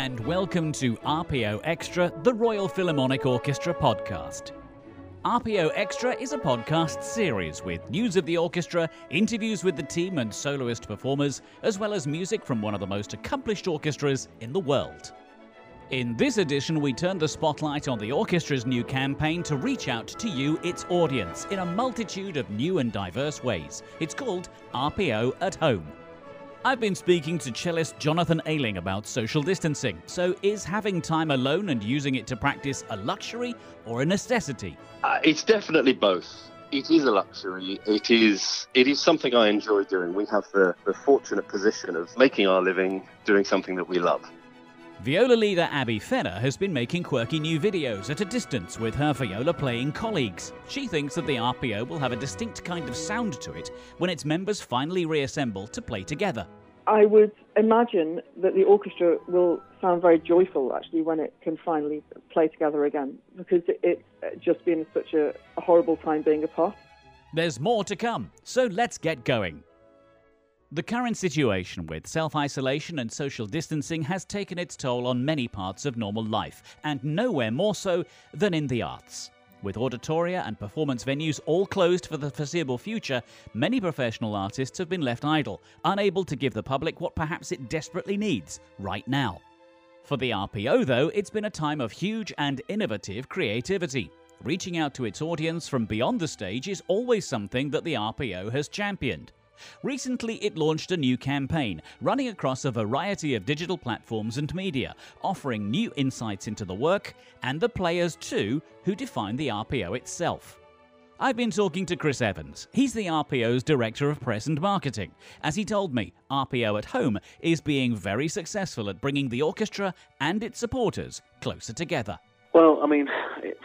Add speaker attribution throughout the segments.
Speaker 1: And welcome to RPO Extra, the Royal Philharmonic Orchestra podcast. RPO Extra is a podcast series with news of the orchestra, interviews with the team and soloist performers, as well as music from one of the most accomplished orchestras in the world. In this edition, we turn the spotlight on the orchestra's new campaign to reach out to you, its audience, in a multitude of new and diverse ways. It's called RPO at Home. I've been speaking to cellist Jonathan Ayling about social distancing. So, is having time alone and using it to practice a luxury or a necessity?
Speaker 2: Uh, it's definitely both. It is a luxury. It is it is something I enjoy doing. We have the, the fortunate position of making our living doing something that we love.
Speaker 1: Viola leader Abby Fenna has been making quirky new videos at a distance with her viola playing colleagues. She thinks that the RPO will have a distinct kind of sound to it when its members finally reassemble to play together.
Speaker 3: I would imagine that the orchestra will sound very joyful actually when it can finally play together again because it's just been such a, a horrible time being apart.
Speaker 1: There's more to come, so let's get going. The current situation with self isolation and social distancing has taken its toll on many parts of normal life, and nowhere more so than in the arts. With auditoria and performance venues all closed for the foreseeable future, many professional artists have been left idle, unable to give the public what perhaps it desperately needs right now. For the RPO, though, it's been a time of huge and innovative creativity. Reaching out to its audience from beyond the stage is always something that the RPO has championed. Recently, it launched a new campaign running across a variety of digital platforms and media, offering new insights into the work and the players too who define the RPO itself. I've been talking to Chris Evans. He's the RPO's Director of Press and Marketing. As he told me, RPO at Home is being very successful at bringing the orchestra and its supporters closer together.
Speaker 4: Well, I mean,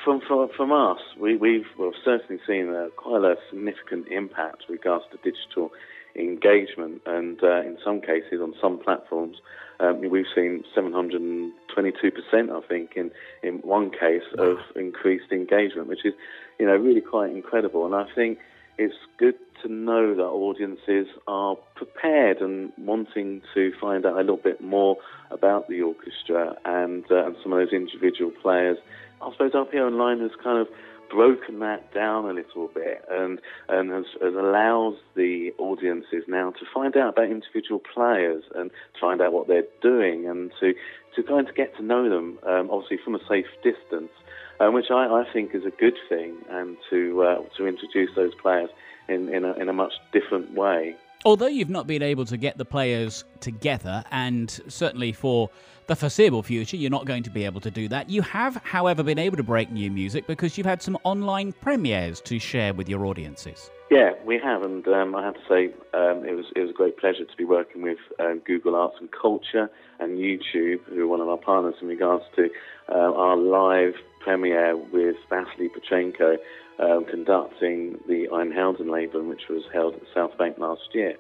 Speaker 4: from from, from us, we, we've well, certainly seen a, quite a significant impact with regards to digital engagement, and uh, in some cases, on some platforms, um, we've seen 722%, I think, in, in one case of increased engagement, which is, you know, really quite incredible. And I think it's good to know that audiences are prepared and wanting to find out a little bit more about the orchestra and, uh, and some of those individual players. I suppose RPO Online has kind of broken that down a little bit and and has, has allows the audiences now to find out about individual players and find out what they're doing and to to kind of get to know them um, obviously from a safe distance um, which I, I think is a good thing and to uh, to introduce those players in in a, in a much different way.
Speaker 1: Although you've not been able to get the players together, and certainly for the foreseeable future, you're not going to be able to do that. You have, however, been able to break new music because you've had some online premieres to share with your audiences.
Speaker 4: Yeah, we have, and um, I have to say um, it was it was a great pleasure to be working with um, Google Arts and Culture and YouTube, who are one of our partners in regards to uh, our live premiere with Vasily Petrenko um, conducting the Ein Heldenleben, which was held at South Bank last year.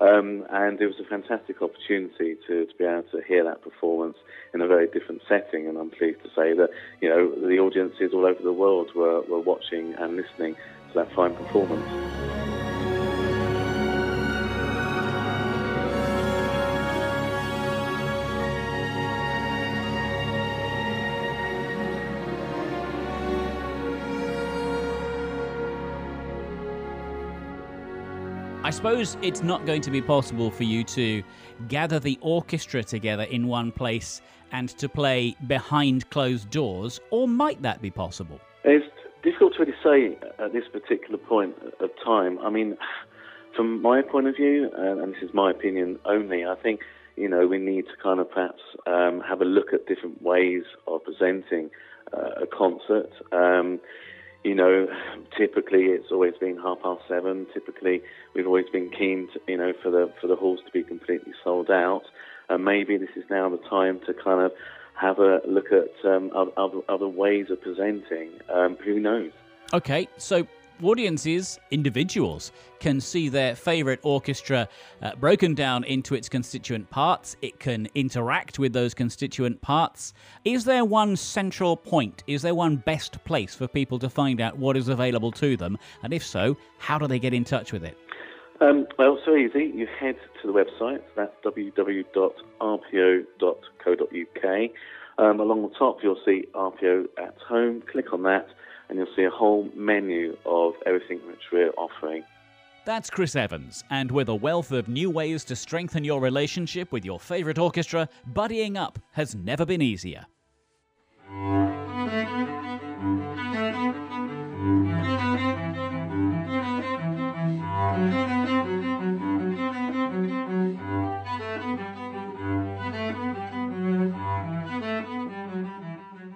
Speaker 4: Um, and it was a fantastic opportunity to, to be able to hear that performance in a very different setting. And I'm pleased to say that, you know, the audiences all over the world were, were watching and listening that fine performance.
Speaker 1: I suppose it's not going to be possible for you to gather the orchestra together in one place and to play behind closed doors, or might that be possible?
Speaker 4: Difficult to really say at this particular point of time. I mean, from my point of view, and this is my opinion only, I think you know we need to kind of perhaps um, have a look at different ways of presenting uh, a concert. Um, you know, typically it's always been half past seven. Typically, we've always been keen, to, you know, for the for the halls to be completely sold out. And maybe this is now the time to kind of have a look at um, other other ways of presenting. Um, who knows?
Speaker 1: Okay, so audiences, individuals, can see their favourite orchestra uh, broken down into its constituent parts. It can interact with those constituent parts. Is there one central point? Is there one best place for people to find out what is available to them? And if so, how do they get in touch with it?
Speaker 4: Um, well, so easy. You head to the website. That's www.rpo.co.uk. Um, along the top, you'll see RPO at home. Click on that, and you'll see a whole menu of everything which we're offering.
Speaker 1: That's Chris Evans, and with a wealth of new ways to strengthen your relationship with your favourite orchestra, buddying up has never been easier.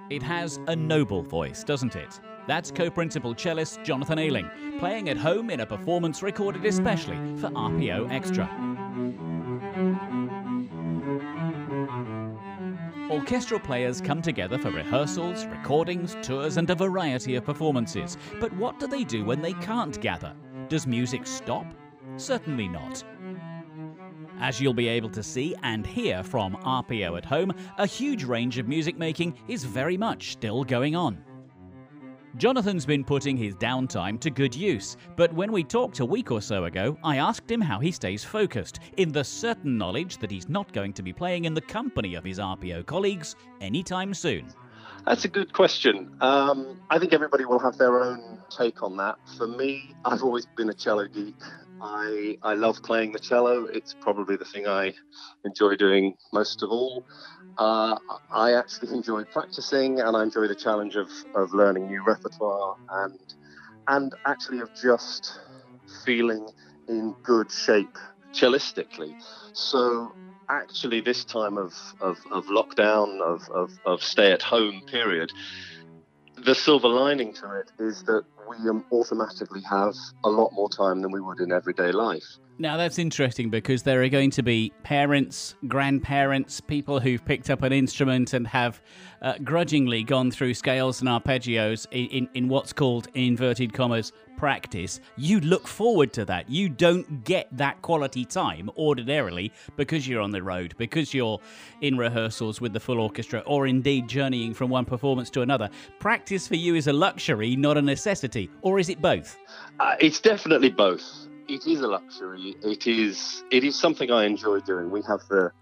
Speaker 1: It has a noble voice, doesn't it? That's co principal cellist Jonathan Ayling, playing at home in a performance recorded especially for RPO Extra. Orchestral players come together for rehearsals, recordings, tours, and a variety of performances. But what do they do when they can't gather? Does music stop? Certainly not. As you'll be able to see and hear from RPO at home, a huge range of music making is very much still going on. Jonathan's been putting his downtime to good use, but when we talked a week or so ago, I asked him how he stays focused, in the certain knowledge that he's not going to be playing in the company of his RPO colleagues anytime soon.
Speaker 2: That's a good question. Um, I think everybody will have their own take on that. For me, I've always been a cello geek. I I love playing the cello. It's probably the thing I enjoy doing most of all. Uh, I actually enjoy practicing, and I enjoy the challenge of, of learning new repertoire and and actually of just feeling in good shape cellistically. So actually, this time of of, of lockdown, of, of, of stay at home period, the silver lining to it is that we automatically have a lot more time than we would in everyday life.
Speaker 1: Now, that's interesting because there are going to be parents, grandparents, people who've picked up an instrument and have uh, grudgingly gone through scales and arpeggios in, in, in what's called, in inverted commas, practice. You look forward to that. You don't get that quality time ordinarily because you're on the road, because you're in rehearsals with the full orchestra, or indeed journeying from one performance to another. Practice for you is a luxury, not a necessity. Or is it both?
Speaker 2: Uh, it's definitely both it is a luxury. It is it is something I enjoy doing. We have the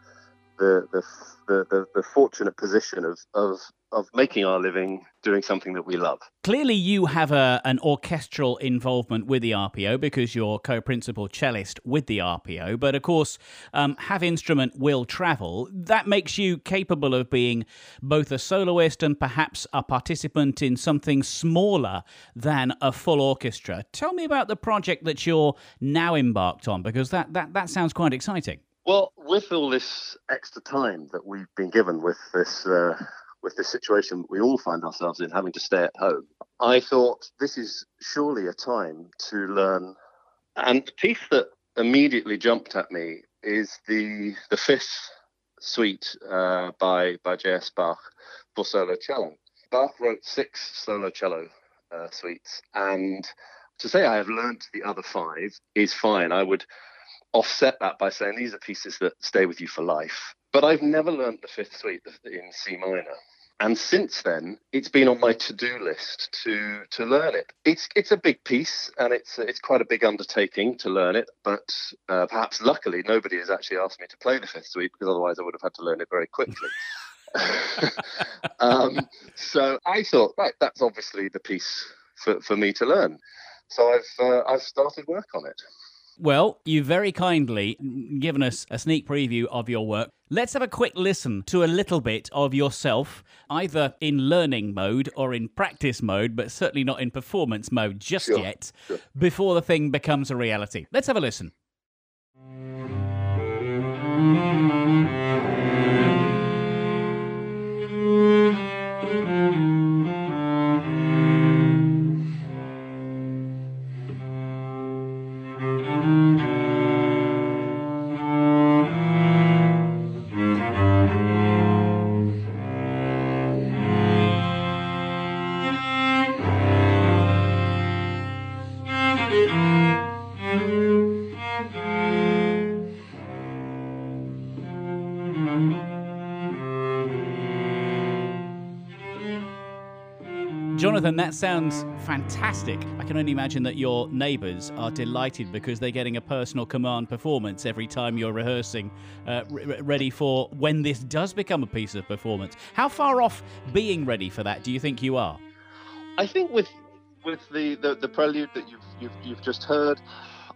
Speaker 2: the the the, the, the fortunate position of, of of making our living doing something that we love.
Speaker 1: Clearly, you have a, an orchestral involvement with the RPO because you're co principal cellist with the RPO. But of course, um, have instrument will travel. That makes you capable of being both a soloist and perhaps a participant in something smaller than a full orchestra. Tell me about the project that you're now embarked on because that, that, that sounds quite exciting.
Speaker 2: Well, with all this extra time that we've been given with this uh, with this situation we all find ourselves in, having to stay at home, I thought this is surely a time to learn. And the piece that immediately jumped at me is the the fifth suite uh, by by J.S. Bach for solo cello. Bach wrote six solo cello uh, suites, and to say I have learnt the other five is fine. I would offset that by saying these are pieces that stay with you for life. But I've never learnt the fifth suite in C minor. And since then, it's been on my to-do list to to learn it. It's it's a big piece, and it's it's quite a big undertaking to learn it. But uh, perhaps luckily, nobody has actually asked me to play the fifth suite because otherwise, I would have had to learn it very quickly. um, so I thought, right, that's obviously the piece for, for me to learn. So I've uh, I've started work on it.
Speaker 1: Well, you've very kindly given us a sneak preview of your work. Let's have a quick listen to a little bit of yourself, either in learning mode or in practice mode, but certainly not in performance mode just
Speaker 2: sure,
Speaker 1: yet,
Speaker 2: sure.
Speaker 1: before the thing becomes a reality. Let's have a listen. Mm-hmm. Jonathan, that sounds fantastic. I can only imagine that your neighbours are delighted because they're getting a personal command performance every time you're rehearsing, uh, re- ready for when this does become a piece of performance. How far off being ready for that do you think you are?
Speaker 2: I think with with the, the, the prelude that you've, you've you've just heard,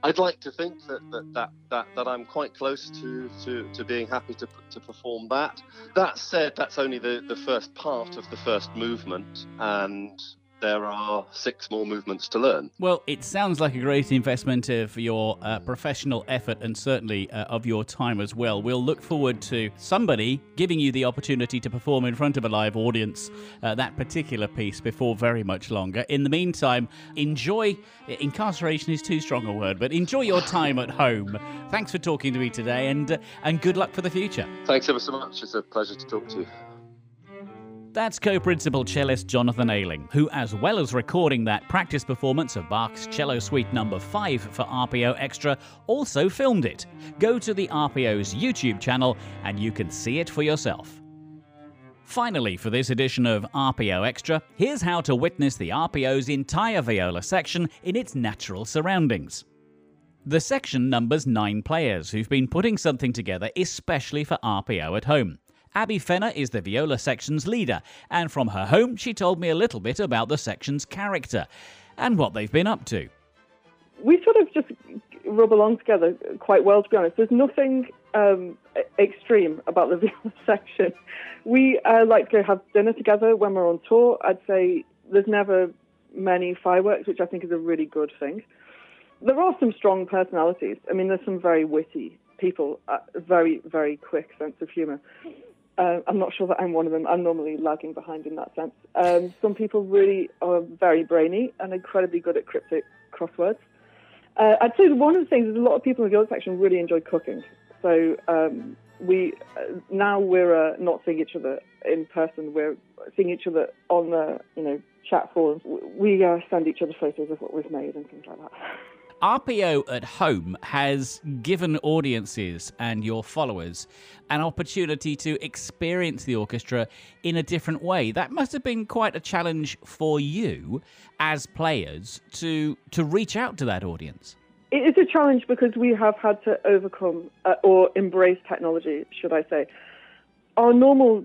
Speaker 2: I'd like to think that that, that, that, that I'm quite close to, to, to being happy to, to perform that. That said, that's only the, the first part of the first movement, and there are six more movements to learn.
Speaker 1: Well, it sounds like a great investment of your uh, professional effort and certainly uh, of your time as well. We'll look forward to somebody giving you the opportunity to perform in front of a live audience uh, that particular piece before very much longer. In the meantime, enjoy. Incarceration is too strong a word, but enjoy your time at home. Thanks for talking to me today, and uh, and good luck for the future.
Speaker 2: Thanks ever so much. It's a pleasure to talk to you.
Speaker 1: That's co principal cellist Jonathan Ayling, who, as well as recording that practice performance of Bach's Cello Suite No. 5 for RPO Extra, also filmed it. Go to the RPO's YouTube channel and you can see it for yourself. Finally, for this edition of RPO Extra, here's how to witness the RPO's entire viola section in its natural surroundings. The section numbers nine players who've been putting something together especially for RPO at home. Abby Fenna is the viola section's leader, and from her home, she told me a little bit about the section's character and what they've been up to.
Speaker 3: We sort of just rub along together quite well, to be honest. There's nothing um, extreme about the viola section. We uh, like to have dinner together when we're on tour. I'd say there's never many fireworks, which I think is a really good thing. There are some strong personalities. I mean, there's some very witty people, uh, very, very quick sense of humour. Uh, I'm not sure that I'm one of them. I'm normally lagging behind in that sense. Um, some people really are very brainy and incredibly good at cryptic crosswords. Uh, I'd say one of the things is a lot of people in the viola section really enjoy cooking. So um, we uh, now we're uh, not seeing each other in person. We're seeing each other on the you know chat forums. We uh, send each other photos of what we've made and things like that.
Speaker 1: RPO at home has given audiences and your followers an opportunity to experience the orchestra in a different way. That must have been quite a challenge for you as players to to reach out to that audience.
Speaker 3: It is a challenge because we have had to overcome uh, or embrace technology, should I say. Our normal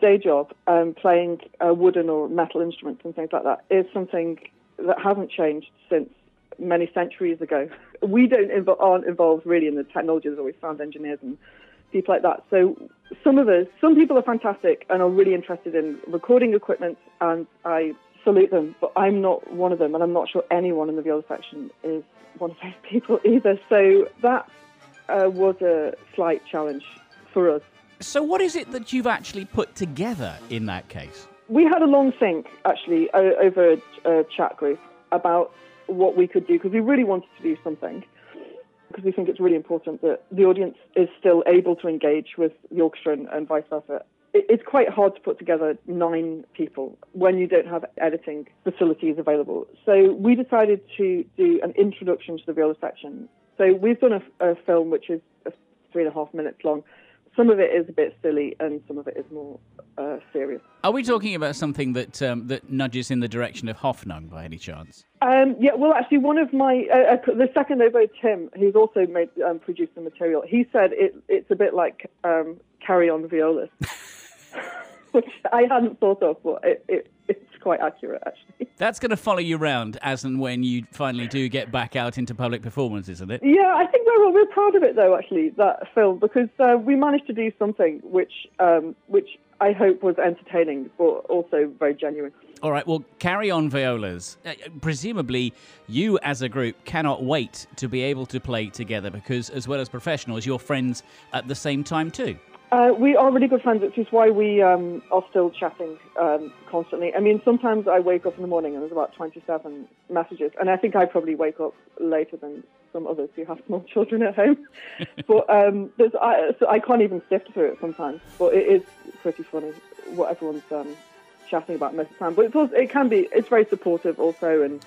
Speaker 3: day job, um, playing uh, wooden or metal instruments and things like that, is something that hasn't changed since many centuries ago. We don't inv- aren't involved really in the technology. There's always sound engineers and people like that. So some of us, some people are fantastic and are really interested in recording equipment, and I salute them. But I'm not one of them, and I'm not sure anyone in the viola section is one of those people either. So that uh, was a slight challenge for us.
Speaker 1: So, what is it that you've actually put together in that case?
Speaker 3: We had a long think actually over a chat group about what we could do because we really wanted to do something because we think it's really important that the audience is still able to engage with the orchestra and, and vice versa. It, it's quite hard to put together nine people when you don't have editing facilities available. So we decided to do an introduction to the viola section. So we've done a, a film which is three and a half minutes long some of it is a bit silly and some of it is more uh, serious.
Speaker 1: Are we talking about something that um, that nudges in the direction of Hoffnung by any chance?
Speaker 3: Um, yeah, well, actually, one of my uh, uh the second oboe, Tim, who's also made um, produced the material, he said it, it's a bit like um, Carry On Violas, which I hadn't thought of, but it, it, it's quite accurate, actually.
Speaker 1: That's going to follow you around as and when you finally do get back out into public performance, isn't it?
Speaker 3: Yeah, I think we're we're proud of it though, actually, that film, because uh, we managed to do something which um, which I hope was entertaining, but also very genuine.
Speaker 1: All right, well, carry on, Violas. Uh, presumably, you as a group cannot wait to be able to play together because, as well as professionals, you're friends at the same time too.
Speaker 3: Uh, we are really good friends, which is why we um, are still chatting um, constantly. I mean, sometimes I wake up in the morning and there's about 27 messages, and I think I probably wake up later than some others who have small children at home. but um, I, so I can't even sift through it sometimes. But it is pretty funny what everyone's um, chatting about most of the time. But it's it can be it's very supportive also, and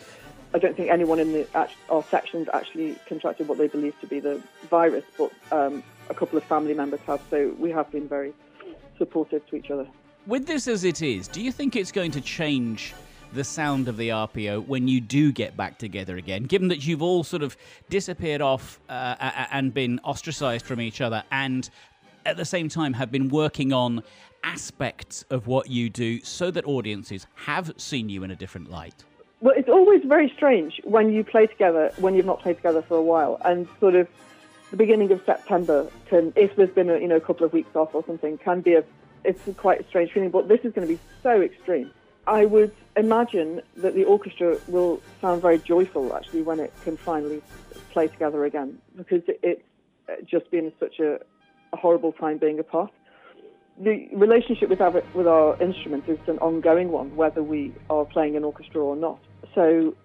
Speaker 3: I don't think anyone in the our sections actually contracted what they believe to be the virus, but um, a couple of family members have. So we have been very supportive to each other.
Speaker 1: With this as it is, do you think it's going to change the sound of the RPO when you do get back together again, given that you've all sort of disappeared off uh, and been ostracized from each other and at the same time have been working on aspects of what you do so that audiences have seen you in a different light?
Speaker 3: Well, it's always very strange when you play together when you've not played together for a while, and sort of the beginning of September can, if there's been a you know a couple of weeks off or something, can be a it's quite a strange feeling. But this is going to be so extreme. I would imagine that the orchestra will sound very joyful actually when it can finally play together again because it's just been such a, a horrible time being apart the relationship with our, with our instrument is an ongoing one, whether we are playing an orchestra or not. So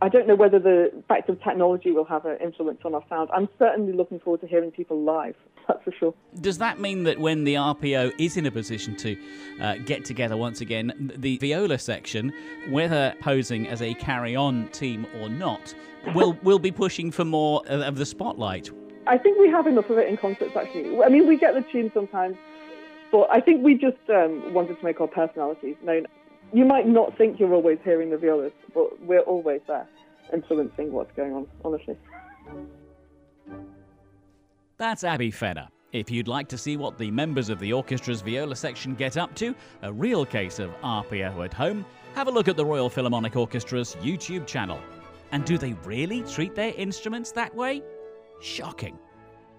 Speaker 3: I don't know whether the fact of technology will have an influence on our sound. I'm certainly looking forward to hearing people live. That's for sure.
Speaker 1: Does that mean that when the RPO is in a position to uh, get together once again, the viola section, whether posing as a carry-on team or not, will will be pushing for more of the spotlight?
Speaker 3: I think we have enough of it in concerts. Actually, I mean, we get the tune sometimes but I think we just um, wanted to make our personalities known. You might not think you're always hearing the violas, but we're always there, influencing what's going on, honestly.
Speaker 1: That's Abby Fenna. If you'd like to see what the members of the orchestra's viola section get up to, a real case of RPO at home, have a look at the Royal Philharmonic Orchestra's YouTube channel. And do they really treat their instruments that way? Shocking.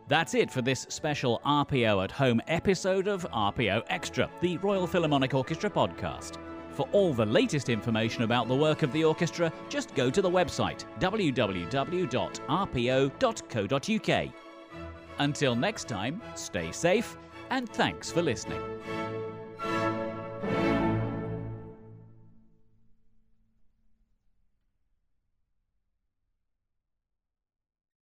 Speaker 1: That's it for this special RPO at Home episode of RPO Extra, the Royal Philharmonic Orchestra podcast. For all the latest information about the work of the orchestra, just go to the website www.rpo.co.uk. Until next time, stay safe and thanks for listening.